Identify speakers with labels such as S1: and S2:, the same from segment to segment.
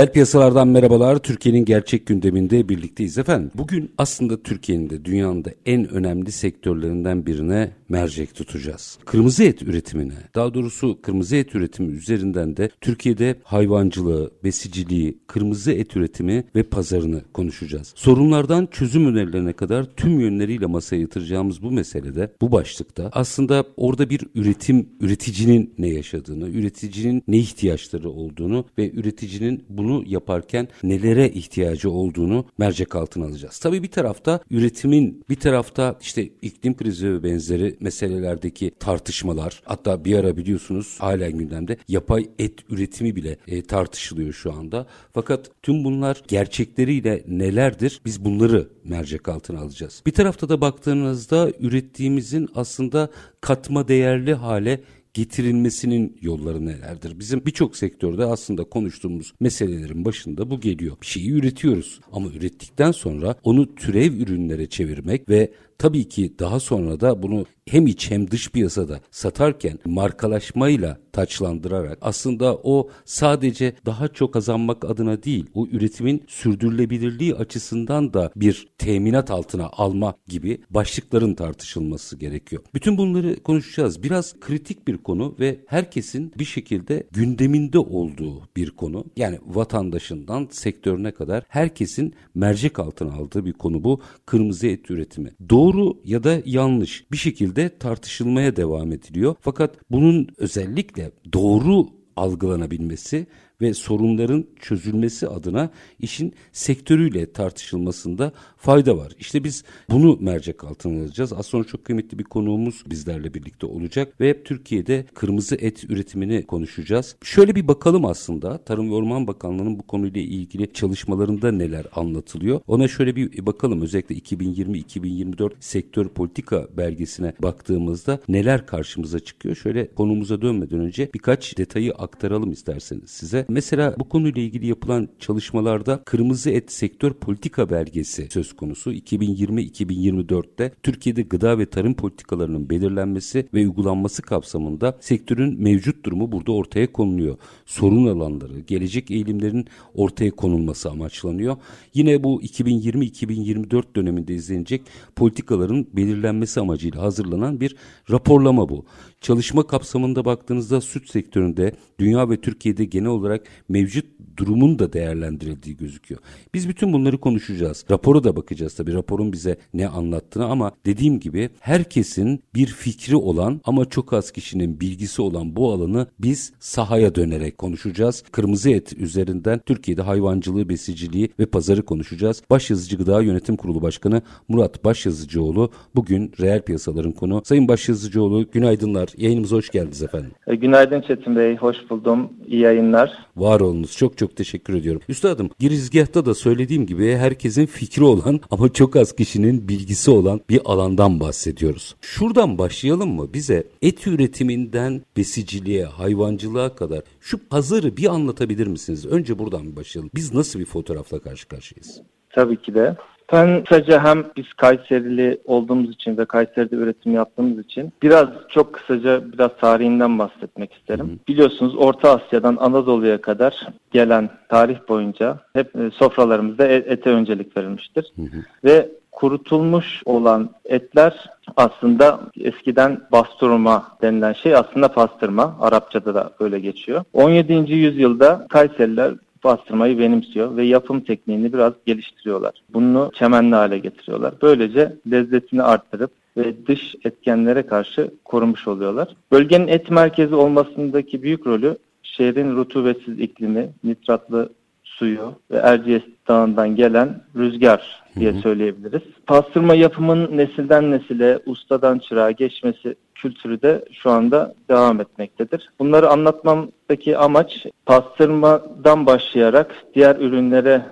S1: Reel piyasalardan merhabalar. Türkiye'nin gerçek gündeminde birlikteyiz efendim. Bugün aslında Türkiye'nin de dünyanın da en önemli sektörlerinden birine mercek tutacağız. Kırmızı et üretimine, daha doğrusu kırmızı et üretimi üzerinden de Türkiye'de hayvancılığı, besiciliği, kırmızı et üretimi ve pazarını konuşacağız. Sorunlardan çözüm önerilerine kadar tüm yönleriyle masaya yatıracağımız bu meselede, bu başlıkta aslında orada bir üretim, üreticinin ne yaşadığını, üreticinin ne ihtiyaçları olduğunu ve üreticinin bunu yaparken nelere ihtiyacı olduğunu mercek altına alacağız. Tabii bir tarafta üretimin, bir tarafta işte iklim krizi ve benzeri meselelerdeki tartışmalar, hatta bir ara biliyorsunuz halen gündemde yapay et üretimi bile e, tartışılıyor şu anda. Fakat tüm bunlar gerçekleriyle nelerdir? Biz bunları mercek altına alacağız. Bir tarafta da baktığınızda ürettiğimizin aslında katma değerli hale getirilmesinin yolları nelerdir? Bizim birçok sektörde aslında konuştuğumuz meselelerin başında bu geliyor. Bir şeyi üretiyoruz ama ürettikten sonra onu türev ürünlere çevirmek ve tabii ki daha sonra da bunu hem iç hem dış piyasada satarken markalaşmayla taçlandırarak aslında o sadece daha çok kazanmak adına değil o üretimin sürdürülebilirliği açısından da bir teminat altına alma gibi başlıkların tartışılması gerekiyor. Bütün bunları konuşacağız. Biraz kritik bir konu ve herkesin bir şekilde gündeminde olduğu bir konu. Yani vatandaşından sektörüne kadar herkesin mercek altına aldığı bir konu bu kırmızı et üretimi. Doğru ya da yanlış bir şekilde tartışılmaya devam ediliyor. Fakat bunun özellikle doğru algılanabilmesi ve sorunların çözülmesi adına işin sektörüyle tartışılmasında fayda var. İşte biz bunu mercek altına alacağız. Az sonra çok kıymetli bir konuğumuz bizlerle birlikte olacak ve Türkiye'de kırmızı et üretimini konuşacağız. Şöyle bir bakalım aslında Tarım ve Orman Bakanlığı'nın bu konuyla ilgili çalışmalarında neler anlatılıyor. Ona şöyle bir bakalım özellikle 2020-2024 sektör politika belgesine baktığımızda neler karşımıza çıkıyor. Şöyle konumuza dönmeden önce birkaç detayı aktaralım isterseniz size. Mesela bu konuyla ilgili yapılan çalışmalarda Kırmızı Et Sektör Politika Belgesi söz konusu. 2020-2024'te Türkiye'de gıda ve tarım politikalarının belirlenmesi ve uygulanması kapsamında sektörün mevcut durumu burada ortaya konuluyor. Sorun alanları, gelecek eğilimlerin ortaya konulması amaçlanıyor. Yine bu 2020-2024 döneminde izlenecek politikaların belirlenmesi amacıyla hazırlanan bir raporlama bu. Çalışma kapsamında baktığınızda süt sektöründe dünya ve Türkiye'de genel olarak mevcut durumun da değerlendirildiği gözüküyor. Biz bütün bunları konuşacağız. Raporu da bakacağız tabii raporun bize ne anlattığını ama dediğim gibi herkesin bir fikri olan ama çok az kişinin bilgisi olan bu alanı biz sahaya dönerek konuşacağız. Kırmızı et üzerinden Türkiye'de hayvancılığı, besiciliği ve pazarı konuşacağız. Başyazıcı Gıda Yönetim Kurulu Başkanı Murat Başyazıcıoğlu bugün reel piyasaların konu. Sayın Başyazıcıoğlu günaydınlar. Yayınımıza hoş geldiniz efendim.
S2: E, günaydın Çetin Bey. Hoş buldum. İyi yayınlar.
S1: Var olunuz. Çok çok teşekkür ediyorum. Üstadım girizgahta da söylediğim gibi herkesin fikri olan ama çok az kişinin bilgisi olan bir alandan bahsediyoruz. Şuradan başlayalım mı? Bize et üretiminden besiciliğe, hayvancılığa kadar şu pazarı bir anlatabilir misiniz? Önce buradan başlayalım. Biz nasıl bir fotoğrafla karşı karşıyayız?
S2: Tabii ki de. Ben kısaca hem biz Kayserili olduğumuz için ve Kayseri'de üretim yaptığımız için biraz çok kısaca biraz tarihinden bahsetmek isterim. Hı. Biliyorsunuz Orta Asya'dan Anadolu'ya kadar gelen tarih boyunca hep e, sofralarımızda e, ete öncelik verilmiştir. Hı hı. Ve kurutulmuş olan etler aslında eskiden bastırma denilen şey aslında pastırma. Arapçada da öyle geçiyor. 17. yüzyılda Kayseriler bastırmayı benimsiyor ve yapım tekniğini biraz geliştiriyorlar. Bunu çemenli hale getiriyorlar. Böylece lezzetini arttırıp ve dış etkenlere karşı korumuş oluyorlar. Bölgenin et merkezi olmasındaki büyük rolü şehrin rutubetsiz iklimi, nitratlı suyu ve Erciyes Dağı'ndan gelen rüzgar diye söyleyebiliriz. Pastırma yapımın nesilden nesile, ustadan çırağa geçmesi kültürü de şu anda devam etmektedir. Bunları anlatmamdaki amaç pastırmadan başlayarak diğer ürünlere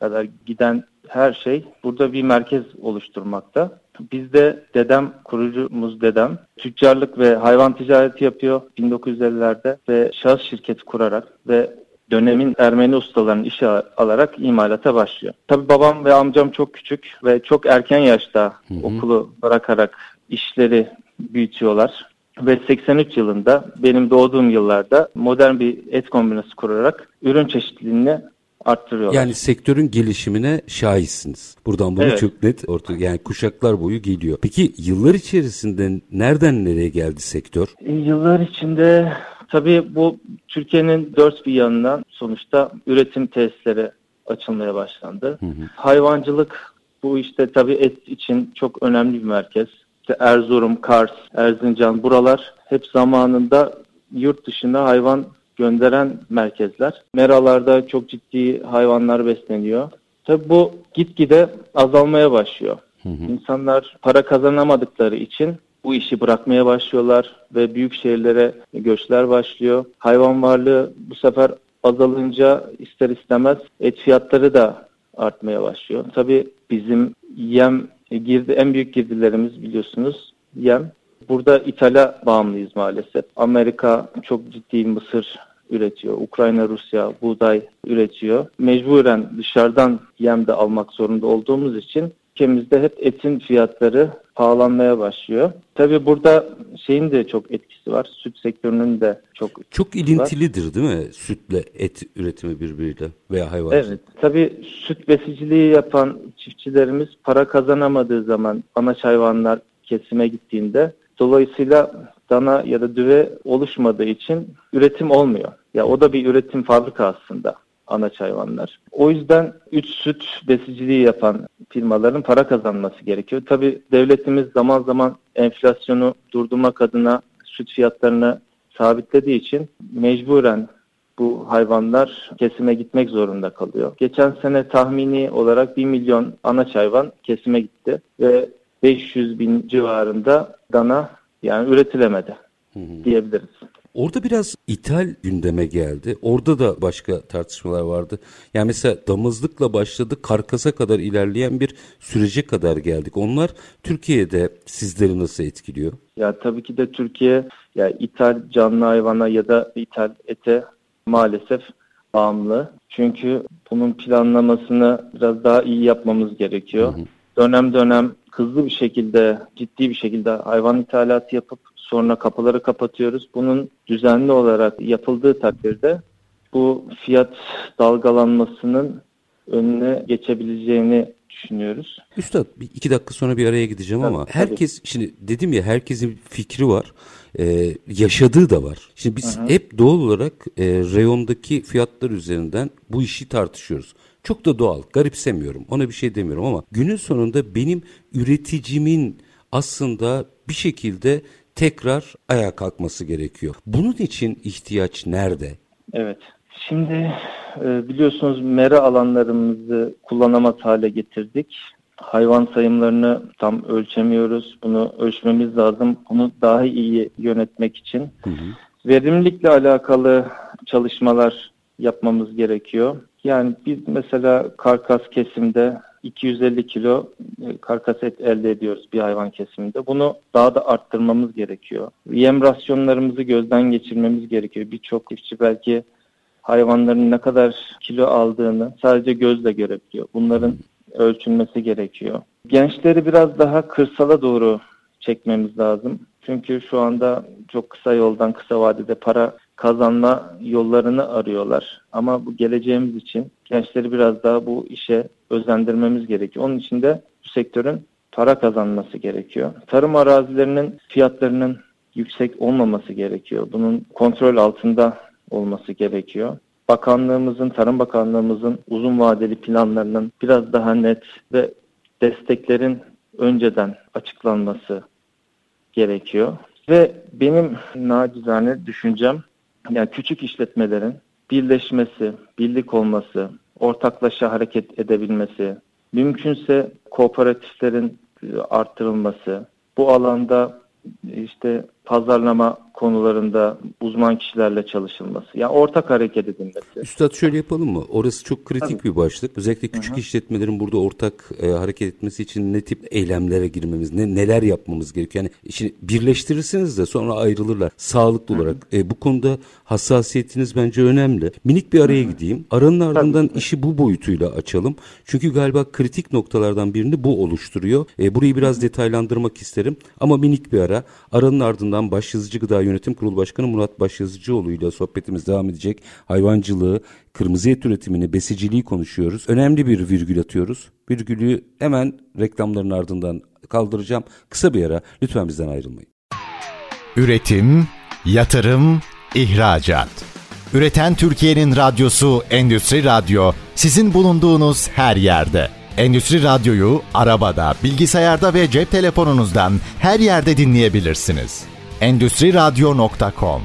S2: kadar giden her şey burada bir merkez oluşturmakta. Bizde dedem, kurucumuz dedem tüccarlık ve hayvan ticareti yapıyor 1950'lerde ve şahıs şirketi kurarak ve dönemin Ermeni ustalarının işe alarak imalata başlıyor. Tabi babam ve amcam çok küçük ve çok erken yaşta hı hı. okulu bırakarak işleri büyütüyorlar. Ve 83 yılında benim doğduğum yıllarda modern bir et kombinası kurarak ürün çeşitliliğini arttırıyorlar.
S1: Yani sektörün gelişimine şahitsiniz. Buradan bunu evet. çok net orta yani kuşaklar boyu geliyor. Peki yıllar içerisinde nereden nereye geldi sektör?
S2: Yıllar içinde tabii bu Türkiye'nin dört bir yanından sonuçta üretim tesisleri açılmaya başlandı. Hı hı. Hayvancılık bu işte tabii et için çok önemli bir merkez. İşte Erzurum, Kars, Erzincan buralar hep zamanında yurt dışında hayvan gönderen merkezler. Meralarda çok ciddi hayvanlar besleniyor. Tabi bu gitgide azalmaya başlıyor. Hı hı. İnsanlar para kazanamadıkları için bu işi bırakmaya başlıyorlar ve büyük şehirlere göçler başlıyor. Hayvan varlığı bu sefer azalınca ister istemez et fiyatları da artmaya başlıyor. Tabii bizim yem girdi en büyük girdilerimiz biliyorsunuz yem. Burada ithala bağımlıyız maalesef. Amerika çok ciddi mısır üretiyor. Ukrayna, Rusya buğday üretiyor. Mecburen dışarıdan yem de almak zorunda olduğumuz için ülkemizde hep etin fiyatları pahalanmaya başlıyor. Tabii burada şeyin de çok etkisi var. Süt sektörünün de çok
S1: Çok ilintilidir var. değil mi? Sütle et üretimi birbiriyle veya hayvan.
S2: Evet. Tabii süt besiciliği yapan çiftçilerimiz para kazanamadığı zaman anaç hayvanlar kesime gittiğinde dolayısıyla dana ya da düve oluşmadığı için üretim olmuyor. Ya o da bir üretim fabrika aslında anaç hayvanlar. O yüzden üç süt besiciliği yapan firmaların para kazanması gerekiyor. Tabi devletimiz zaman zaman enflasyonu durdurmak adına süt fiyatlarını sabitlediği için mecburen bu hayvanlar kesime gitmek zorunda kalıyor. Geçen sene tahmini olarak 1 milyon anaç hayvan kesime gitti ve 500 bin civarında dana yani üretilemedi diyebiliriz.
S1: Orada biraz ithal gündeme geldi. Orada da başka tartışmalar vardı. Yani mesela damızlıkla başladı, karkasa kadar ilerleyen bir sürece kadar geldik. Onlar Türkiye'de sizleri nasıl etkiliyor?
S2: Ya tabii ki de Türkiye ya ithal canlı hayvana ya da ithal ete maalesef bağımlı. Çünkü bunun planlamasını biraz daha iyi yapmamız gerekiyor. Hı hı. Dönem dönem hızlı bir şekilde, ciddi bir şekilde hayvan ithalatı yapıp sonra kapıları kapatıyoruz. Bunun düzenli olarak yapıldığı takdirde bu fiyat dalgalanmasının önüne geçebileceğini düşünüyoruz.
S1: Üstad iki dakika sonra bir araya gideceğim tabii, ama herkes tabii. şimdi dedim ya herkesin fikri var. Ee, yaşadığı da var. Şimdi biz Hı-hı. hep doğal olarak e, reyondaki fiyatlar üzerinden bu işi tartışıyoruz. Çok da doğal, garipsemiyorum. Ona bir şey demiyorum ama günün sonunda benim üreticimin aslında bir şekilde tekrar ayağa kalkması gerekiyor. Bunun için ihtiyaç nerede?
S2: Evet. Şimdi e, biliyorsunuz mera alanlarımızı kullanamaz hale getirdik. Hayvan sayımlarını tam ölçemiyoruz. Bunu ölçmemiz lazım. Bunu daha iyi yönetmek için. Hı hı. Verimlilikle alakalı çalışmalar yapmamız gerekiyor. Yani biz mesela karkas kesimde 250 kilo e, karkas et elde ediyoruz bir hayvan kesiminde. Bunu daha da arttırmamız gerekiyor. Yem rasyonlarımızı gözden geçirmemiz gerekiyor. Birçok çiftçi belki hayvanların ne kadar kilo aldığını sadece gözle görebiliyor. Bunların ölçülmesi gerekiyor. Gençleri biraz daha kırsala doğru çekmemiz lazım. Çünkü şu anda çok kısa yoldan kısa vadede para kazanma yollarını arıyorlar. Ama bu geleceğimiz için gençleri biraz daha bu işe özendirmemiz gerekiyor. Onun için de bu sektörün para kazanması gerekiyor. Tarım arazilerinin fiyatlarının yüksek olmaması gerekiyor. Bunun kontrol altında olması gerekiyor. Bakanlığımızın, Tarım Bakanlığımızın uzun vadeli planlarının biraz daha net ve desteklerin önceden açıklanması gerekiyor. Ve benim nacizane düşüncem yani küçük işletmelerin birleşmesi, birlik olması, ortaklaşa hareket edebilmesi, mümkünse kooperatiflerin arttırılması, bu alanda işte pazarlama konularında uzman kişilerle çalışılması. Yani ortak hareket edilmesi.
S1: Üstad şöyle yapalım mı? Orası çok kritik Tabii. bir başlık. Özellikle küçük Hı-hı. işletmelerin burada ortak e, hareket etmesi için ne tip eylemlere girmemiz, ne neler yapmamız gerekiyor? Yani işini birleştirirsiniz de sonra ayrılırlar. Sağlıklı Hı-hı. olarak. E, bu konuda hassasiyetiniz bence önemli. Minik bir araya Hı-hı. gideyim. Aranın ardından Tabii. işi bu boyutuyla açalım. Çünkü galiba kritik noktalardan birini bu oluşturuyor. E, burayı biraz Hı-hı. detaylandırmak isterim. Ama minik bir ara. Aranın ardından Başyazıcı Gıda Yönetim Kurulu Başkanı Murat Başyazıcıoğlu ile sohbetimiz devam edecek. Hayvancılığı, kırmızı et üretimini, besiciliği konuşuyoruz. Önemli bir virgül atıyoruz. Virgülü hemen reklamların ardından kaldıracağım. Kısa bir ara lütfen bizden ayrılmayın.
S3: Üretim, yatırım, ihracat. Üreten Türkiye'nin radyosu Endüstri Radyo sizin bulunduğunuz her yerde. Endüstri Radyo'yu arabada, bilgisayarda ve cep telefonunuzdan her yerde dinleyebilirsiniz endüstriradyo.com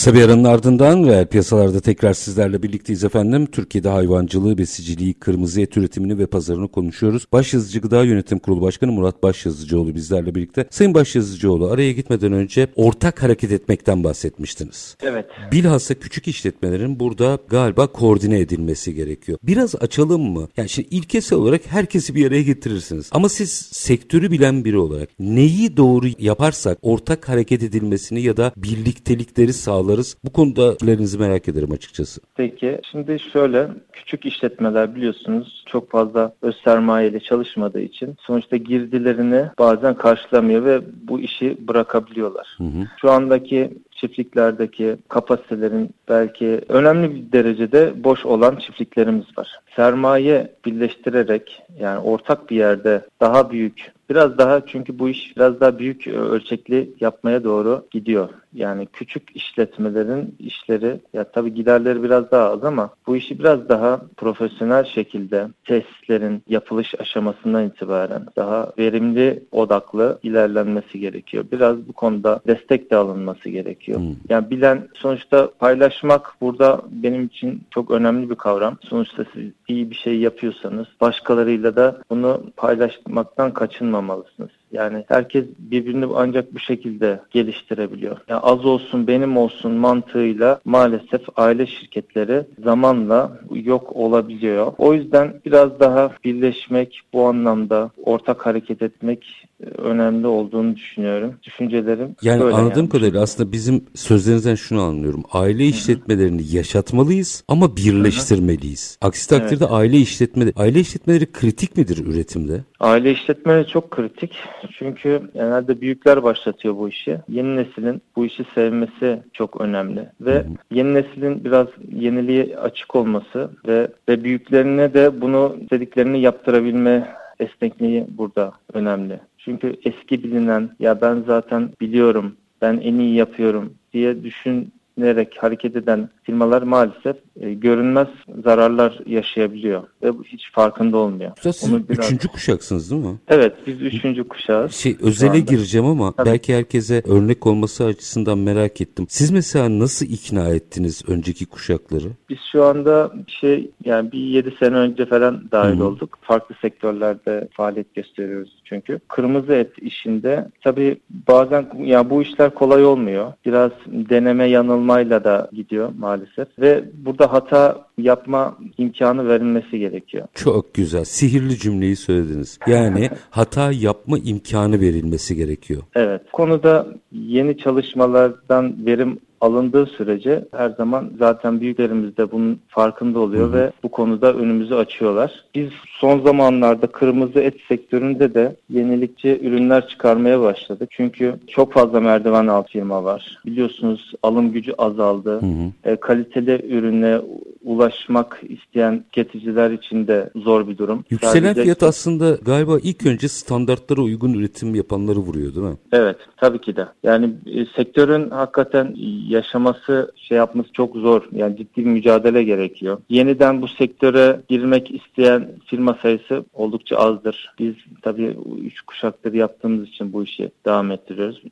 S1: Kısa bir aranın ardından reel piyasalarda tekrar sizlerle birlikteyiz efendim. Türkiye'de hayvancılığı, besiciliği, kırmızı et üretimini ve pazarını konuşuyoruz. Başyazıcı Gıda Yönetim Kurulu Başkanı Murat Başyazıcıoğlu bizlerle birlikte. Sayın Başyazıcıoğlu araya gitmeden önce ortak hareket etmekten bahsetmiştiniz.
S2: Evet.
S1: Bilhassa küçük işletmelerin burada galiba koordine edilmesi gerekiyor. Biraz açalım mı? Yani şimdi ilkesel olarak herkesi bir araya getirirsiniz. Ama siz sektörü bilen biri olarak neyi doğru yaparsak ortak hareket edilmesini ya da birliktelikleri sağlar sağlarız? Bu konuda fikirlerinizi merak ederim açıkçası.
S2: Peki şimdi şöyle küçük işletmeler biliyorsunuz çok fazla öz sermayeli çalışmadığı için sonuçta girdilerini bazen karşılamıyor ve bu işi bırakabiliyorlar. Hı hı. Şu andaki çiftliklerdeki kapasitelerin belki önemli bir derecede boş olan çiftliklerimiz var. Sermaye birleştirerek yani ortak bir yerde daha büyük Biraz daha çünkü bu iş biraz daha büyük ölçekli yapmaya doğru gidiyor. Yani küçük işletmelerin işleri ya tabii giderleri biraz daha az ama bu işi biraz daha profesyonel şekilde tesislerin yapılış aşamasından itibaren daha verimli odaklı ilerlenmesi gerekiyor. Biraz bu konuda destek de alınması gerekiyor. Hmm. Yani bilen sonuçta paylaşmak burada benim için çok önemli bir kavram. Sonuçta siz iyi bir şey yapıyorsanız başkalarıyla da bunu paylaşmaktan kaçınmamalısınız. Yani herkes birbirini ancak bu şekilde geliştirebiliyor. Yani az olsun benim olsun mantığıyla maalesef aile şirketleri zamanla yok olabiliyor. O yüzden biraz daha birleşmek bu anlamda ortak hareket etmek önemli olduğunu düşünüyorum. Düşüncelerim
S1: Yani böyle anladığım yani. kadarıyla aslında bizim sözlerinizden şunu anlıyorum. Aile işletmelerini Hı-hı. yaşatmalıyız ama birleştirmeliyiz. Aksi takdirde evet. aile işletmeleri aile işletmeleri kritik midir üretimde?
S2: Aile işletmeleri çok kritik. Çünkü genelde büyükler başlatıyor bu işi. Yeni neslin bu işi sevmesi çok önemli ve Hı-hı. yeni neslin biraz yeniliğe açık olması ve ve büyüklerine de bunu dediklerini yaptırabilme esnekliği burada önemli. Çünkü eski bilinen ya ben zaten biliyorum, ben en iyi yapıyorum diye düşünerek hareket eden firmalar maalesef e, görünmez zararlar yaşayabiliyor ve hiç farkında olmuyor.
S1: Siz Onu biraz... üçüncü kuşaksınız değil mi?
S2: Evet biz üçüncü kuşağız.
S1: Şey, özele gireceğim ama Tabii. belki herkese örnek olması açısından merak ettim. Siz mesela nasıl ikna ettiniz önceki kuşakları?
S2: Biz şu anda şey yani bir yedi sene önce falan dahil Hı-hı. olduk. Farklı sektörlerde faaliyet gösteriyoruz çünkü. Kırmızı et işinde tabii bazen ya bu işler kolay olmuyor. Biraz deneme yanılmayla da gidiyor maalesef. Ve burada hata yapma imkanı verilmesi gerekiyor.
S1: Çok güzel. Sihirli cümleyi söylediniz. Yani hata yapma imkanı verilmesi gerekiyor.
S2: Evet. Konuda yeni çalışmalardan verim alındığı sürece her zaman zaten büyüklerimiz de bunun farkında oluyor hı hı. ve bu konuda önümüzü açıyorlar. Biz son zamanlarda kırmızı et sektöründe de yenilikçi ürünler çıkarmaya başladık. Çünkü çok fazla merdiven alt firma var. Biliyorsunuz alım gücü azaldı. Hı hı. E, kaliteli ürüne ulaşmak isteyen tüketiciler için de zor bir durum.
S1: Yükselen Sadece... fiyat aslında galiba ilk önce standartlara uygun üretim yapanları vuruyor değil mi?
S2: Evet tabii ki de. Yani e, sektörün hakikaten yaşaması şey yapması çok zor. Yani ciddi bir mücadele gerekiyor. Yeniden bu sektöre girmek isteyen firma sayısı oldukça azdır. Biz tabii üç kuşaktır yaptığımız için bu işi devam ettiriyoruz.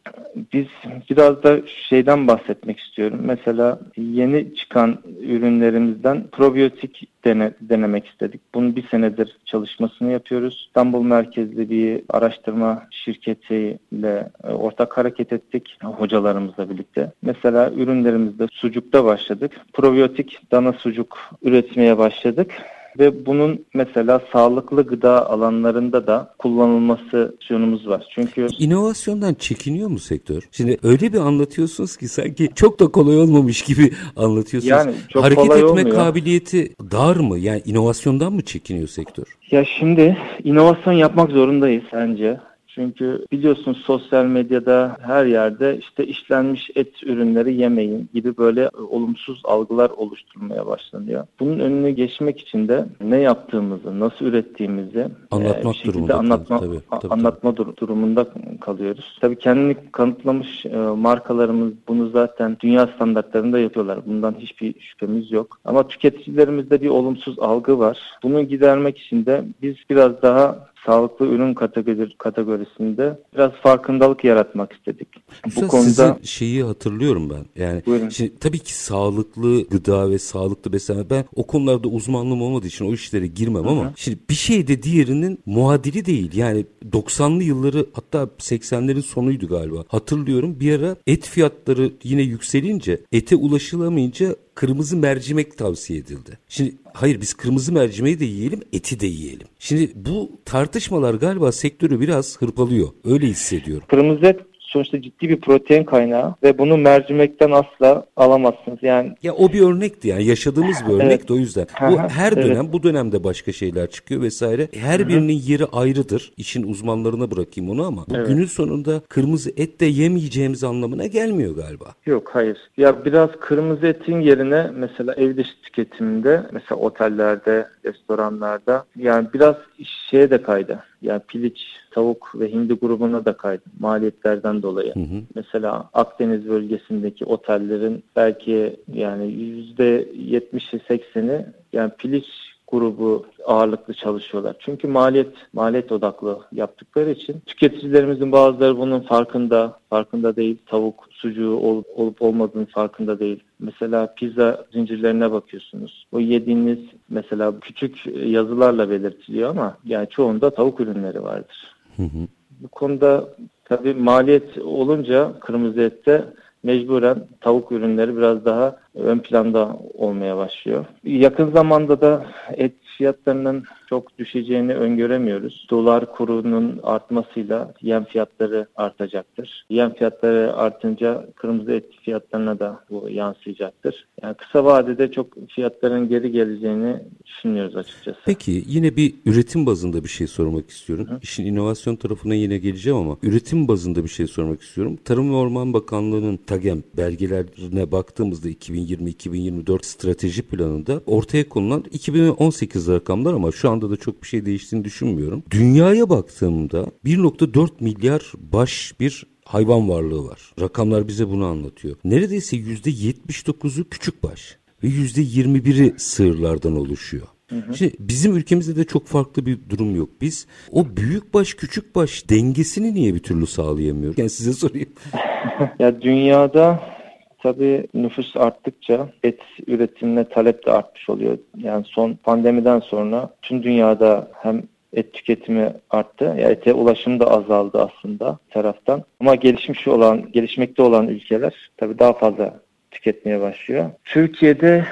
S2: Biz biraz da şeyden bahsetmek istiyorum. Mesela yeni çıkan ürünlerimiz ürünlerimizden probiyotik dene, denemek istedik. Bunun bir senedir çalışmasını yapıyoruz. İstanbul merkezli bir araştırma şirketiyle e, ortak hareket ettik hocalarımızla birlikte. Mesela ürünlerimizde sucukta başladık. Probiyotik dana sucuk üretmeye başladık ve bunun mesela sağlıklı gıda alanlarında da kullanılması opsiyonumuz var. Çünkü
S1: inovasyondan çekiniyor mu sektör? Şimdi öyle bir anlatıyorsunuz ki sanki çok da kolay olmamış gibi anlatıyorsunuz. Yani çok Hareket kolay etme olmuyor. kabiliyeti dar mı? Yani inovasyondan mı çekiniyor sektör?
S2: Ya şimdi inovasyon yapmak zorundayız bence. Çünkü biliyorsun sosyal medyada her yerde işte işlenmiş et ürünleri yemeyin gibi böyle olumsuz algılar oluşturmaya başlanıyor. Bunun önüne geçmek için de ne yaptığımızı, nasıl ürettiğimizi e,
S1: anlatmak
S2: bir şekilde anlatma, tabii, tabii, anlatma tabii. durumunda kalıyoruz. Tabii kendini kanıtlamış e, markalarımız bunu zaten dünya standartlarında yapıyorlar. Bundan hiçbir şüphemiz yok. Ama tüketicilerimizde bir olumsuz algı var. Bunu gidermek için de biz biraz daha sağlıklı ürün kategori, kategorisinde biraz farkındalık yaratmak istedik.
S1: Üstad, Bu konuda sizin şeyi hatırlıyorum ben. Yani şimdi, tabii ki sağlıklı gıda ve sağlıklı beslenme ben o konularda uzmanlığım olmadığı için o işlere girmem Hı-hı. ama şimdi bir şey de diğerinin muadili değil. Yani 90'lı yılları hatta 80'lerin sonuydu galiba. Hatırlıyorum bir ara et fiyatları yine yükselince ete ulaşılamayınca kırmızı mercimek tavsiye edildi. Şimdi hayır biz kırmızı mercimeği de yiyelim, eti de yiyelim. Şimdi bu tartışmalar galiba sektörü biraz hırpalıyor. Öyle hissediyorum.
S2: Kırmızı et sonuçta ciddi bir protein kaynağı ve bunu mercimekten asla alamazsınız. Yani
S1: ya o bir örnekti yani yaşadığımız bir örnek evet. o yüzden. Bu her dönem evet. bu dönemde başka şeyler çıkıyor vesaire. Her Hı-hı. birinin yeri ayrıdır. İşin uzmanlarına bırakayım onu ama evet. günün sonunda kırmızı et de yemeyeceğimiz anlamına gelmiyor galiba.
S2: Yok hayır. Ya biraz kırmızı etin yerine mesela ev dışı tüketiminde mesela otellerde, restoranlarda yani biraz şeye de kaydı. Yani piliç, tavuk ve hindi grubuna da kaydı maliyetlerden dolayı. Hı hı. Mesela Akdeniz bölgesindeki otellerin belki yani yüzde yetmişi sekseni yani piliç grubu ağırlıklı çalışıyorlar. Çünkü maliyet maliyet odaklı yaptıkları için tüketicilerimizin bazıları bunun farkında, farkında değil. Tavuk sucuğu olup, olup olmadığının farkında değil. Mesela pizza zincirlerine bakıyorsunuz. O yediğiniz mesela küçük yazılarla belirtiliyor ama yani çoğunda tavuk ürünleri vardır. Hı hı. Bu konuda tabii maliyet olunca kırmızı ette mecburen tavuk ürünleri biraz daha ön planda olmaya başlıyor. Yakın zamanda da et fiyatlarının çok düşeceğini öngöremiyoruz. Dolar kurunun artmasıyla yem fiyatları artacaktır. Yem fiyatları artınca kırmızı et fiyatlarına da bu yansıyacaktır. Yani kısa vadede çok fiyatların geri geleceğini düşünüyoruz açıkçası.
S1: Peki yine bir üretim bazında bir şey sormak istiyorum. Hı. İşin inovasyon tarafına yine geleceğim ama üretim bazında bir şey sormak istiyorum. Tarım ve Orman Bakanlığı'nın TAGEM belgelerine baktığımızda 2020-2024 strateji planında ortaya konulan 2018 rakamlar ama şu anda da çok bir şey değiştiğini düşünmüyorum. Dünyaya baktığımda 1.4 milyar baş bir hayvan varlığı var. Rakamlar bize bunu anlatıyor. Neredeyse %79'u küçük baş ve %21'i sığırlardan oluşuyor. Hı hı. Şimdi bizim ülkemizde de çok farklı bir durum yok. Biz o büyük baş küçük baş dengesini niye bir türlü sağlayamıyoruz? Yani size sorayım.
S2: ya dünyada Tabii nüfus arttıkça et üretimine talep de artmış oluyor. Yani son pandemiden sonra tüm dünyada hem et tüketimi arttı. Yani ete ulaşım da azaldı aslında taraftan. Ama gelişmiş olan, gelişmekte olan ülkeler tabii daha fazla tüketmeye başlıyor. Türkiye'de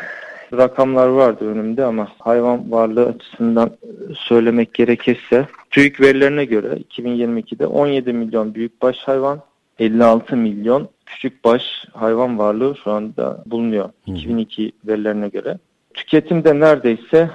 S2: rakamlar vardı önümde ama hayvan varlığı açısından söylemek gerekirse TÜİK verilerine göre 2022'de 17 milyon büyükbaş hayvan, 56 milyon küçük baş hayvan varlığı şu anda bulunuyor. Hı. 2002 verilerine göre. Tüketimde neredeyse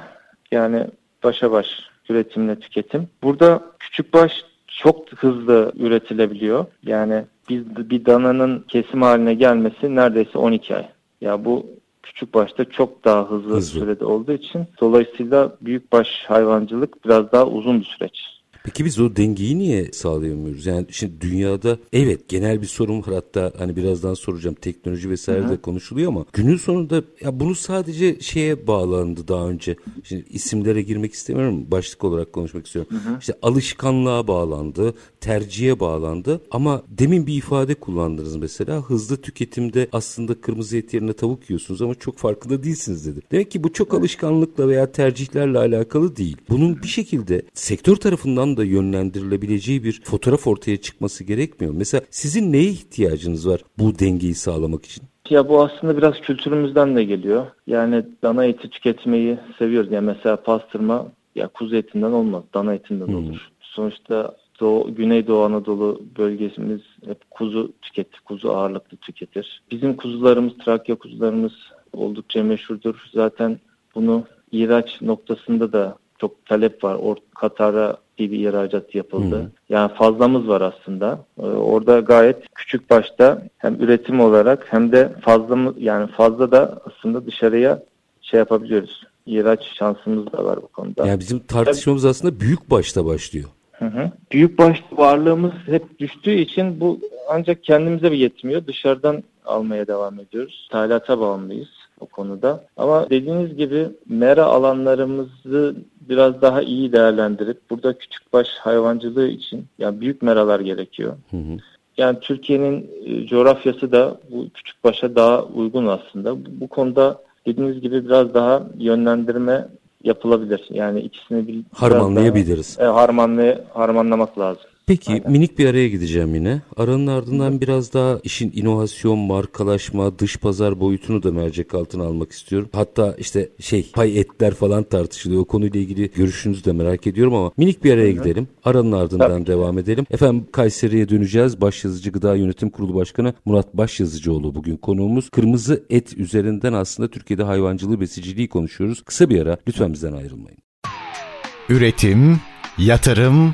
S2: yani başa baş üretimle tüketim. Burada küçük baş çok hızlı üretilebiliyor. Yani bir, bir dananın kesim haline gelmesi neredeyse 12 ay. Ya bu küçük başta çok daha hızlı, hızlı sürede olduğu için dolayısıyla büyük baş hayvancılık biraz daha uzun bir süreç.
S1: Peki biz o dengeyi niye sağlayamıyoruz? Yani şimdi dünyada evet genel bir sorun var hatta hani birazdan soracağım teknoloji vesaire de konuşuluyor ama günün sonunda ya bunu sadece şeye bağlandı daha önce. Şimdi isimlere girmek istemiyorum başlık olarak konuşmak istiyorum. Hı hı. İşte alışkanlığa bağlandı, tercihe bağlandı ama demin bir ifade kullandınız mesela hızlı tüketimde aslında kırmızı et yerine tavuk yiyorsunuz ama çok farkında değilsiniz dedi. Demek ki bu çok alışkanlıkla veya tercihlerle alakalı değil. Bunun bir şekilde sektör tarafından da yönlendirilebileceği bir fotoğraf ortaya çıkması gerekmiyor. Mesela sizin neye ihtiyacınız var bu dengeyi sağlamak için?
S2: Ya bu aslında biraz kültürümüzden de geliyor. Yani dana eti tüketmeyi seviyoruz. Yani mesela pastırma ya kuzu etinden olmaz, dana etinden hmm. olur. Sonuçta Doğu, Güneydoğu Anadolu bölgesimiz hep kuzu tüketir, kuzu ağırlıklı tüketir. Bizim kuzularımız, Trakya kuzularımız oldukça meşhurdur. Zaten bunu ihraç noktasında da çok talep var. Or Katar'a bir ihracat yapıldı. Hmm. Yani fazlamız var aslında. Ee, orada gayet küçük başta hem üretim olarak hem de fazla yani fazla da aslında dışarıya şey yapabiliyoruz. İhraç şansımız da var bu konuda.
S1: Yani bizim tartışmamız aslında büyük başta başlıyor.
S2: Hı hı. Büyük baş varlığımız hep düştüğü için bu ancak kendimize bir yetmiyor. Dışarıdan almaya devam ediyoruz. İthalata bağımlıyız o konuda. Ama dediğiniz gibi mera alanlarımızı biraz daha iyi değerlendirip burada küçük baş hayvancılığı için yani büyük meralar gerekiyor. Hı hı. Yani Türkiye'nin e, coğrafyası da bu küçük başa daha uygun aslında. Bu, bu konuda dediğiniz gibi biraz daha yönlendirme yapılabilir. Yani ikisini bir
S1: harmanlayabiliriz.
S2: Daha, e, harmanlay harmanlamak lazım.
S1: Peki Aynen. minik bir araya gideceğim yine. Aranın ardından Hı. biraz daha işin inovasyon, markalaşma, dış pazar boyutunu da mercek altına almak istiyorum. Hatta işte şey pay etler falan tartışılıyor. O konuyla ilgili görüşünüzü de merak ediyorum ama minik bir araya Hı. gidelim. Aranın ardından Tabii. devam edelim. Efendim Kayseri'ye döneceğiz. Başyazıcı Gıda Yönetim Kurulu Başkanı Murat Başyazıcıoğlu bugün konuğumuz. Kırmızı et üzerinden aslında Türkiye'de hayvancılığı, besiciliği konuşuyoruz. Kısa bir ara lütfen bizden ayrılmayın.
S3: Üretim, yatırım,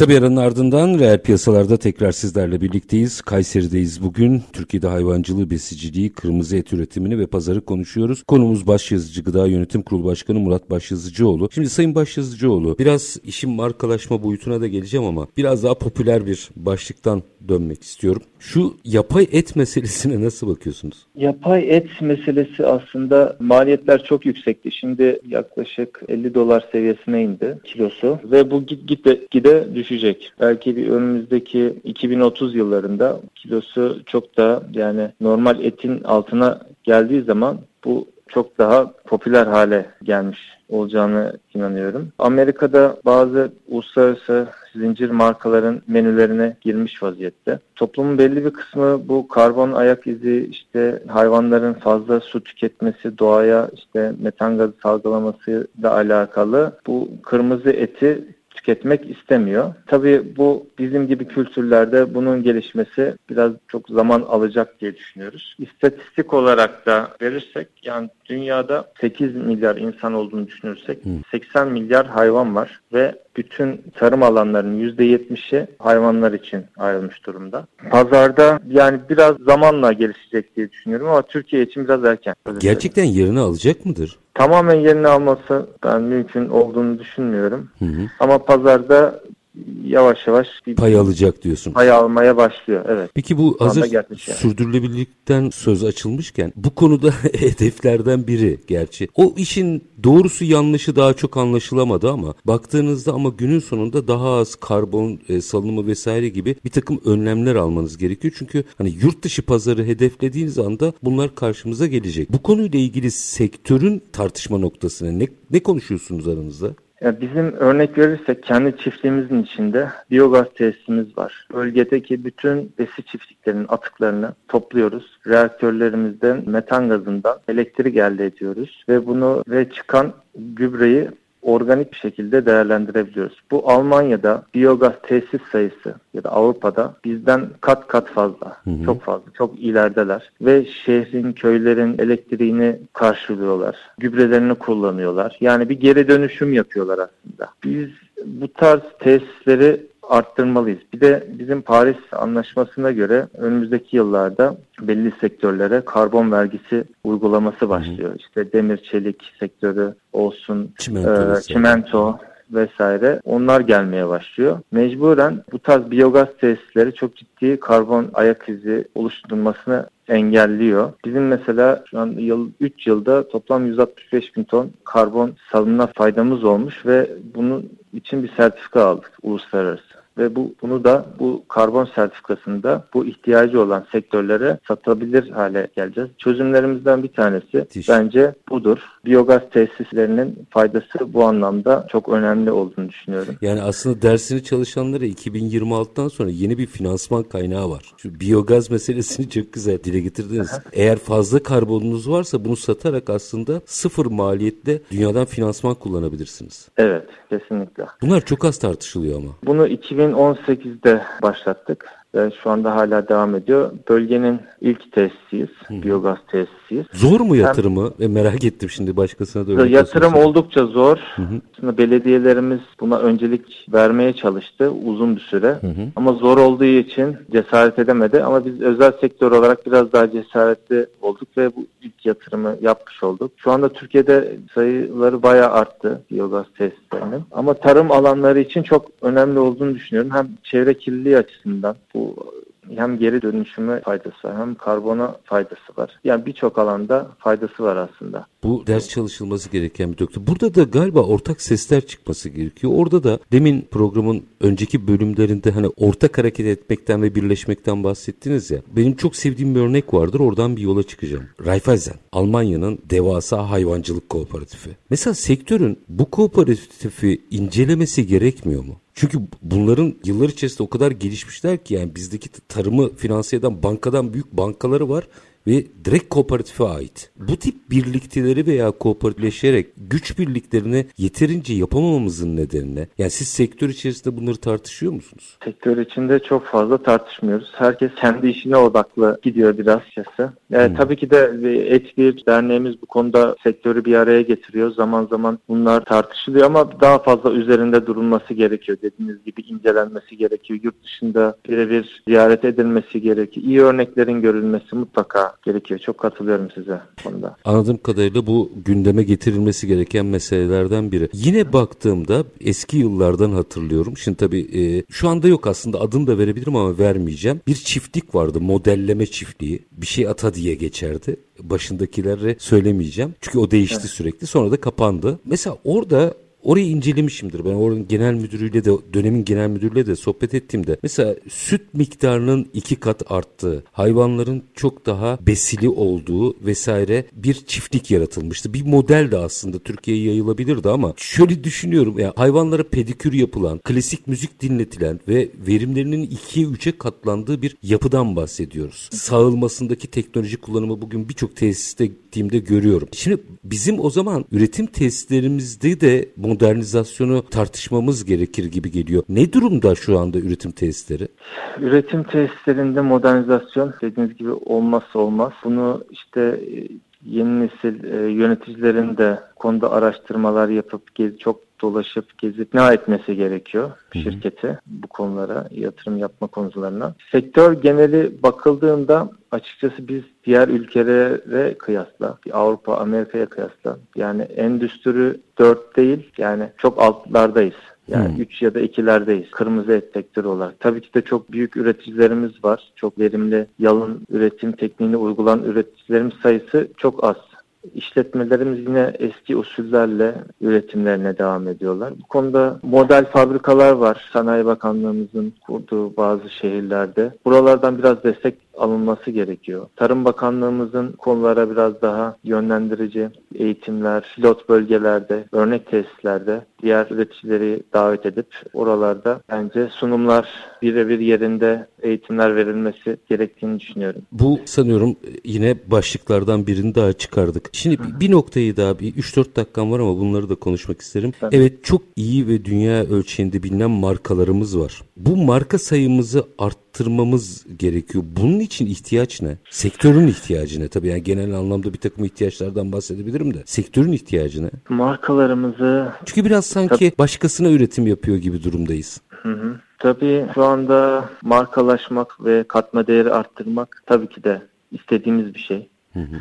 S1: Kısa bir aranın ardından reel piyasalarda tekrar sizlerle birlikteyiz. Kayseri'deyiz bugün. Türkiye'de hayvancılığı, besiciliği, kırmızı et üretimini ve pazarı konuşuyoruz. Konumuz Başyazıcı Gıda Yönetim Kurulu Başkanı Murat Başyazıcıoğlu. Şimdi Sayın Başyazıcıoğlu biraz işin markalaşma boyutuna da geleceğim ama biraz daha popüler bir başlıktan dönmek istiyorum. Şu yapay et meselesine nasıl bakıyorsunuz?
S2: Yapay et meselesi aslında maliyetler çok yüksekti. Şimdi yaklaşık 50 dolar seviyesine indi kilosu ve bu git gide, gide düşecek. Belki bir önümüzdeki 2030 yıllarında kilosu çok da yani normal etin altına geldiği zaman bu çok daha popüler hale gelmiş olacağını inanıyorum. Amerika'da bazı uluslararası zincir markaların menülerine girmiş vaziyette. Toplumun belli bir kısmı bu karbon ayak izi, işte hayvanların fazla su tüketmesi, doğaya işte metan gazı salgılaması ile alakalı bu kırmızı eti tüketmek istemiyor. Tabii bu bizim gibi kültürlerde bunun gelişmesi biraz çok zaman alacak diye düşünüyoruz. İstatistik olarak da verirsek yani dünyada 8 milyar insan olduğunu düşünürsek 80 milyar hayvan var ve bütün tarım alanlarının %70'i hayvanlar için ayrılmış durumda. Pazarda yani biraz zamanla gelişecek diye düşünüyorum ama Türkiye için biraz erken.
S1: Gerçekten yerini alacak mıdır?
S2: Tamamen yerini alması ben mümkün olduğunu düşünmüyorum. Hı hı. Ama pazarda yavaş yavaş bir
S1: pay alacak diyorsun.
S2: Pay almaya başlıyor evet.
S1: Peki bu hazır yani. sürdürülebilirlikten söz açılmışken bu konuda hedeflerden biri gerçi. O işin doğrusu yanlışı daha çok anlaşılamadı ama baktığınızda ama günün sonunda daha az karbon e, salınımı vesaire gibi bir takım önlemler almanız gerekiyor. Çünkü hani yurt dışı pazarı hedeflediğiniz anda bunlar karşımıza gelecek. Bu konuyla ilgili sektörün tartışma noktasına ne, ne konuşuyorsunuz aranızda?
S2: Ya bizim örnek verirsek kendi çiftliğimizin içinde biyogaz tesisimiz var. Bölgedeki bütün besi çiftliklerinin atıklarını topluyoruz. Reaktörlerimizden metan gazından elektrik elde ediyoruz ve bunu ve çıkan gübreyi organik bir şekilde değerlendirebiliyoruz. Bu Almanya'da biyogaz tesis sayısı ya da Avrupa'da bizden kat kat fazla. Hı hı. Çok fazla. Çok ilerideler. Ve şehrin, köylerin elektriğini karşılıyorlar. Gübrelerini kullanıyorlar. Yani bir geri dönüşüm yapıyorlar aslında. Biz bu tarz tesisleri arttırmalıyız. Bir de bizim Paris Anlaşması'na göre önümüzdeki yıllarda belli sektörlere karbon vergisi uygulaması başlıyor. Hı hı. İşte demir çelik sektörü olsun, çimento, e, çimento vesaire onlar gelmeye başlıyor. Mecburen bu tarz biyogaz tesisleri çok ciddi karbon ayak izi oluşturulmasını engelliyor. Bizim mesela şu an yıl 3 yılda toplam 165 bin ton karbon salınma faydamız olmuş ve bunun için bir sertifika aldık uluslararası ve bu bunu da bu karbon sertifikasında bu ihtiyacı olan sektörlere satabilir hale geleceğiz. Çözümlerimizden bir tanesi Müthiş. bence budur. Biyogaz tesislerinin faydası bu anlamda çok önemli olduğunu düşünüyorum.
S1: Yani aslında dersini çalışanlara 2026'dan sonra yeni bir finansman kaynağı var. Şu biyogaz meselesini çok güzel dile getirdiniz. Eğer fazla karbonunuz varsa bunu satarak aslında sıfır maliyetle dünyadan finansman kullanabilirsiniz.
S2: Evet, kesinlikle.
S1: Bunlar çok az tartışılıyor ama.
S2: Bunu 2000 2018'de başlattık ve şu anda hala devam ediyor. Bölgenin ilk tesisiyiz, biyogaz tesisiyiz.
S1: Zor mu yatırımı? Hem, merak ettim şimdi başkasına da öyle.
S2: Yatırım oldukça zor. Hı hı. Aslında belediyelerimiz buna öncelik vermeye çalıştı uzun bir süre. Hı hı. Ama zor olduğu için cesaret edemedi. Ama biz özel sektör olarak biraz daha cesaretli olduk ve bu ilk yatırımı yapmış olduk. Şu anda Türkiye'de sayıları bayağı arttı biyogaz tesislerinin. Ama tarım alanları için çok önemli olduğunu düşünüyorum. Hem çevre kirliliği açısından bu hem geri dönüşüme faydası hem karbona faydası var. Yani birçok alanda faydası var aslında.
S1: Bu ders çalışılması gereken bir doktor. Burada da galiba ortak sesler çıkması gerekiyor. Orada da demin programın önceki bölümlerinde hani ortak hareket etmekten ve birleşmekten bahsettiniz ya. Benim çok sevdiğim bir örnek vardır. Oradan bir yola çıkacağım. Raiffeisen, Almanya'nın devasa hayvancılık kooperatifi. Mesela sektörün bu kooperatifi incelemesi gerekmiyor mu? Çünkü bunların yıllar içerisinde o kadar gelişmişler ki yani bizdeki tarımı finanse eden bankadan büyük bankaları var ve direkt kooperatife ait. Bu tip birlikteleri veya kooperatifleşerek güç birliklerini yeterince yapamamamızın nedenine yani siz sektör içerisinde bunları tartışıyor musunuz?
S2: Sektör içinde çok fazla tartışmıyoruz. Herkes kendi işine odaklı gidiyor biraz açıkçası. Yani hmm. Tabii ki de Et1 derneğimiz bu konuda sektörü bir araya getiriyor. Zaman zaman bunlar tartışılıyor ama daha fazla üzerinde durulması gerekiyor. Dediğiniz gibi incelenmesi gerekiyor. Yurt dışında birebir ziyaret edilmesi gerekiyor. İyi örneklerin görülmesi mutlaka gerekiyor. Çok katılıyorum size konuda.
S1: Anladığım kadarıyla bu gündeme getirilmesi gereken meselelerden biri. Yine baktığımda eski yıllardan hatırlıyorum. Şimdi tabii e, şu anda yok aslında adını da verebilirim ama vermeyeceğim. Bir çiftlik vardı modelleme çiftliği. Bir şey ata diye geçerdi başındakileri söylemeyeceğim. Çünkü o değişti evet. sürekli. Sonra da kapandı. Mesela orada Orayı incelemişimdir. Ben oranın genel müdürüyle de dönemin genel müdürüyle de sohbet ettiğimde mesela süt miktarının iki kat arttığı, hayvanların çok daha besili olduğu vesaire bir çiftlik yaratılmıştı. Bir model de aslında Türkiye'ye yayılabilirdi ama şöyle düşünüyorum ya hayvanlara pedikür yapılan, klasik müzik dinletilen ve verimlerinin ikiye üçe katlandığı bir yapıdan bahsediyoruz. Sağılmasındaki teknoloji kullanımı bugün birçok tesiste gittiğimde görüyorum. Şimdi bizim o zaman üretim tesislerimizde de modernizasyonu tartışmamız gerekir gibi geliyor. Ne durumda şu anda üretim tesisleri?
S2: Üretim tesislerinde modernizasyon dediğiniz gibi olmazsa olmaz. Bunu işte e, yeni nesil e, yöneticilerin de konuda araştırmalar yapıp çok dolaşıp gezip ne etmesi gerekiyor şirketi bu konulara yatırım yapma konularına. Sektör geneli bakıldığında açıkçası biz diğer ülkelere kıyasla, Avrupa, Amerika'ya kıyasla yani endüstri 4 değil yani çok altlardayız. Yani 3 hmm. ya da 2'lerdeyiz. Kırmızı et sektörü olarak. Tabii ki de çok büyük üreticilerimiz var. Çok verimli yalın üretim tekniğini uygulanan üreticilerimiz sayısı çok az. İşletmelerimiz yine eski usullerle üretimlerine devam ediyorlar. Bu konuda model fabrikalar var. Sanayi Bakanlığımızın kurduğu bazı şehirlerde. Buralardan biraz destek alınması gerekiyor. Tarım Bakanlığımızın konulara biraz daha yönlendirici eğitimler, pilot bölgelerde, örnek tesislerde diğer üreticileri davet edip oralarda bence sunumlar birebir yerinde eğitimler verilmesi gerektiğini düşünüyorum.
S1: Bu sanıyorum yine başlıklardan birini daha çıkardık. Şimdi bir, bir noktayı daha bir 3-4 dakikam var ama bunları da konuşmak isterim.
S2: Tabii.
S1: Evet çok iyi ve dünya ölçeğinde bilinen markalarımız var. Bu marka sayımızı arttırmamız gerekiyor. Bunun için ihtiyaç ne? Sektörün ihtiyacı ne? Tabii yani genel anlamda bir takım ihtiyaçlardan bahsedebilirim de. Sektörün ihtiyacı ne?
S2: Markalarımızı
S1: Çünkü biraz sanki başkasına üretim yapıyor gibi durumdayız.
S2: Hı hı. Tabii şu anda markalaşmak ve katma değeri arttırmak tabii ki de istediğimiz bir şey.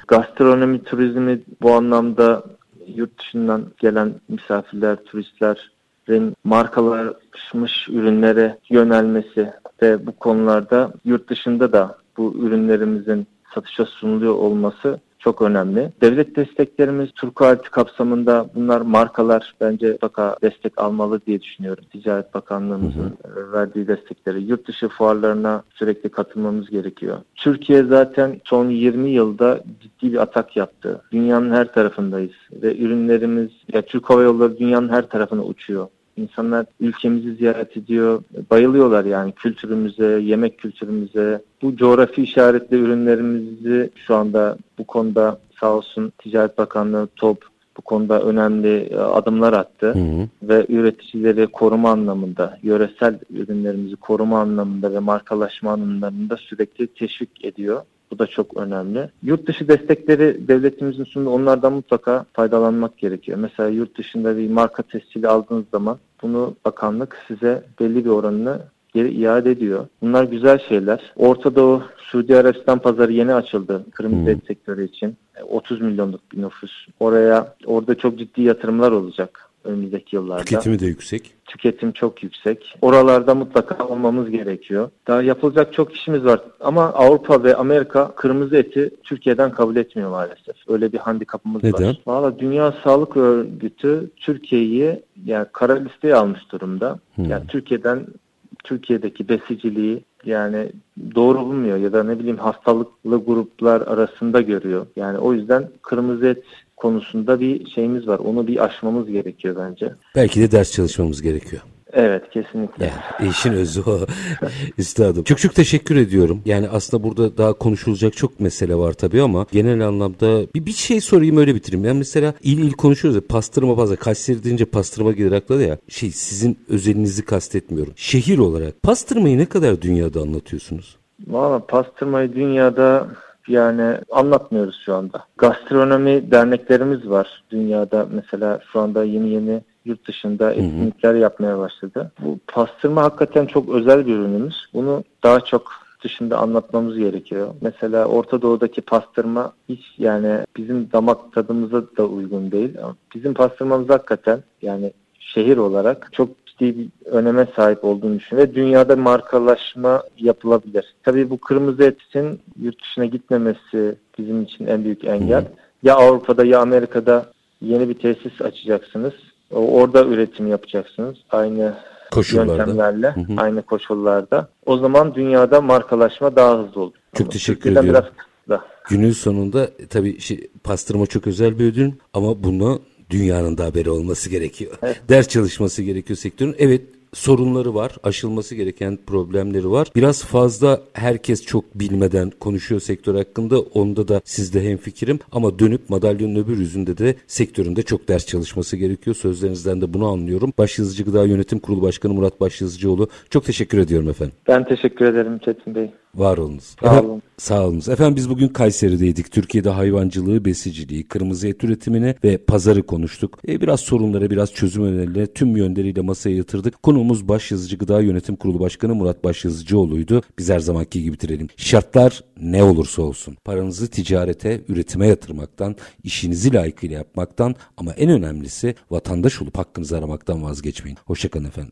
S2: Gastronomi turizmi bu anlamda yurt dışından gelen misafirler, turistlerin markalaşmış ürünlere yönelmesi ve bu konularda yurt dışında da bu ürünlerimizin satışa sunuluyor olması çok önemli. Devlet desteklerimiz Turku Alti kapsamında bunlar markalar bence mutlaka destek almalı diye düşünüyorum. Ticaret Bakanlığımızın verdiği destekleri yurt dışı fuarlarına sürekli katılmamız gerekiyor. Türkiye zaten son 20 yılda ciddi bir atak yaptı. Dünyanın her tarafındayız ve ürünlerimiz ya Türk Hava Yolları dünyanın her tarafına uçuyor. İnsanlar ülkemizi ziyaret ediyor. Bayılıyorlar yani kültürümüze, yemek kültürümüze. Bu coğrafi işaretli ürünlerimizi şu anda bu konuda sağ olsun Ticaret Bakanlığı TOP bu konuda önemli e, adımlar attı
S1: Hı hı.
S2: ve üreticileri koruma anlamında, yöresel ürünlerimizi koruma anlamında ve markalaşma anlamında sürekli teşvik ediyor. Bu da çok önemli. Yurt dışı destekleri devletimizin sunduğu onlardan mutlaka faydalanmak gerekiyor. Mesela yurt dışında bir marka tescili aldığınız zaman bunu bakanlık size belli bir oranını geri iade ediyor. Bunlar güzel şeyler. Orta Doğu, Suudi Arabistan pazarı yeni açıldı kırmızı et sektörü için. 30 milyonluk bir nüfus. Oraya orada çok ciddi yatırımlar olacak önümüzdeki yıllarda.
S1: Tüketimi de yüksek.
S2: Tüketim çok yüksek. Oralarda mutlaka olmamız gerekiyor. Daha yapılacak çok işimiz var. Ama Avrupa ve Amerika kırmızı eti Türkiye'den kabul etmiyor maalesef. Öyle bir handikapımız
S1: Neden?
S2: var. Valla Dünya Sağlık Örgütü Türkiye'yi yani kara listeye almış durumda. Yani Türkiye'den Türkiye'deki besiciliği yani doğru bulmuyor ya da ne bileyim hastalıklı gruplar arasında görüyor. Yani o yüzden kırmızı et konusunda bir şeyimiz var. Onu bir aşmamız gerekiyor bence.
S1: Belki de ders çalışmamız gerekiyor.
S2: Evet kesinlikle.
S1: Yani işin özü o. Üstadım. Çok çok teşekkür ediyorum. Yani aslında burada daha konuşulacak çok mesele var tabii ama genel anlamda bir, bir şey sorayım öyle bitireyim. Yani mesela il il konuşuyoruz ya pastırma fazla. Kayseri deyince pastırma gelir akla da ya. Şey sizin özelinizi kastetmiyorum. Şehir olarak pastırmayı ne kadar dünyada anlatıyorsunuz?
S2: Valla pastırmayı dünyada yani anlatmıyoruz şu anda. Gastronomi derneklerimiz var dünyada. Mesela şu anda yeni yeni yurt dışında etkinlikler yapmaya başladı. Bu pastırma hakikaten çok özel bir ürünümüz. Bunu daha çok dışında anlatmamız gerekiyor. Mesela Orta Doğu'daki pastırma hiç yani bizim damak tadımıza da uygun değil. Bizim pastırmamız hakikaten yani şehir olarak çok ciddi bir öneme sahip olduğunu düşünüyorum. Ve dünyada markalaşma yapılabilir. Tabii bu kırmızı etin yurt dışına gitmemesi bizim için en büyük engel. Ya Avrupa'da ya Amerika'da yeni bir tesis açacaksınız. Orada üretim yapacaksınız. Aynı
S1: Koşullarda.
S2: yöntemlerle, aynı koşullarda. O zaman dünyada markalaşma daha hızlı olur.
S1: Çok
S2: Ama
S1: teşekkür
S2: Türkiye'den
S1: ediyorum.
S2: Biraz kısıtlı.
S1: Günün sonunda tabii şey, pastırma çok özel bir ödül ama bunu dünyanın da haberi olması gerekiyor. Ders çalışması gerekiyor sektörün. Evet sorunları var, aşılması gereken problemleri var. Biraz fazla herkes çok bilmeden konuşuyor sektör hakkında. Onda da sizde hemfikirim. Ama dönüp madalyonun öbür yüzünde de sektöründe çok ders çalışması gerekiyor. Sözlerinizden de bunu anlıyorum. Başyazıcı Gıda Yönetim Kurulu Başkanı Murat Başyazıcıoğlu. Çok teşekkür ediyorum efendim.
S2: Ben teşekkür ederim Çetin Bey.
S1: Var olunuz.
S2: Sağ
S1: Efendim,
S2: olun.
S1: Sağ olunuz. Efendim biz bugün Kayseri'deydik. Türkiye'de hayvancılığı, besiciliği, kırmızı et üretimini ve pazarı konuştuk. E, biraz sorunlara, biraz çözüm önerileri tüm yönleriyle masaya yatırdık. Konuğumuz Başyazıcı Gıda Yönetim Kurulu Başkanı Murat Başyazıcıoğlu'ydu. Biz her zamanki gibi bitirelim. Şartlar ne olursa olsun. Paranızı ticarete, üretime yatırmaktan, işinizi layıkıyla yapmaktan ama en önemlisi vatandaş olup hakkınızı aramaktan vazgeçmeyin. Hoşçakalın efendim.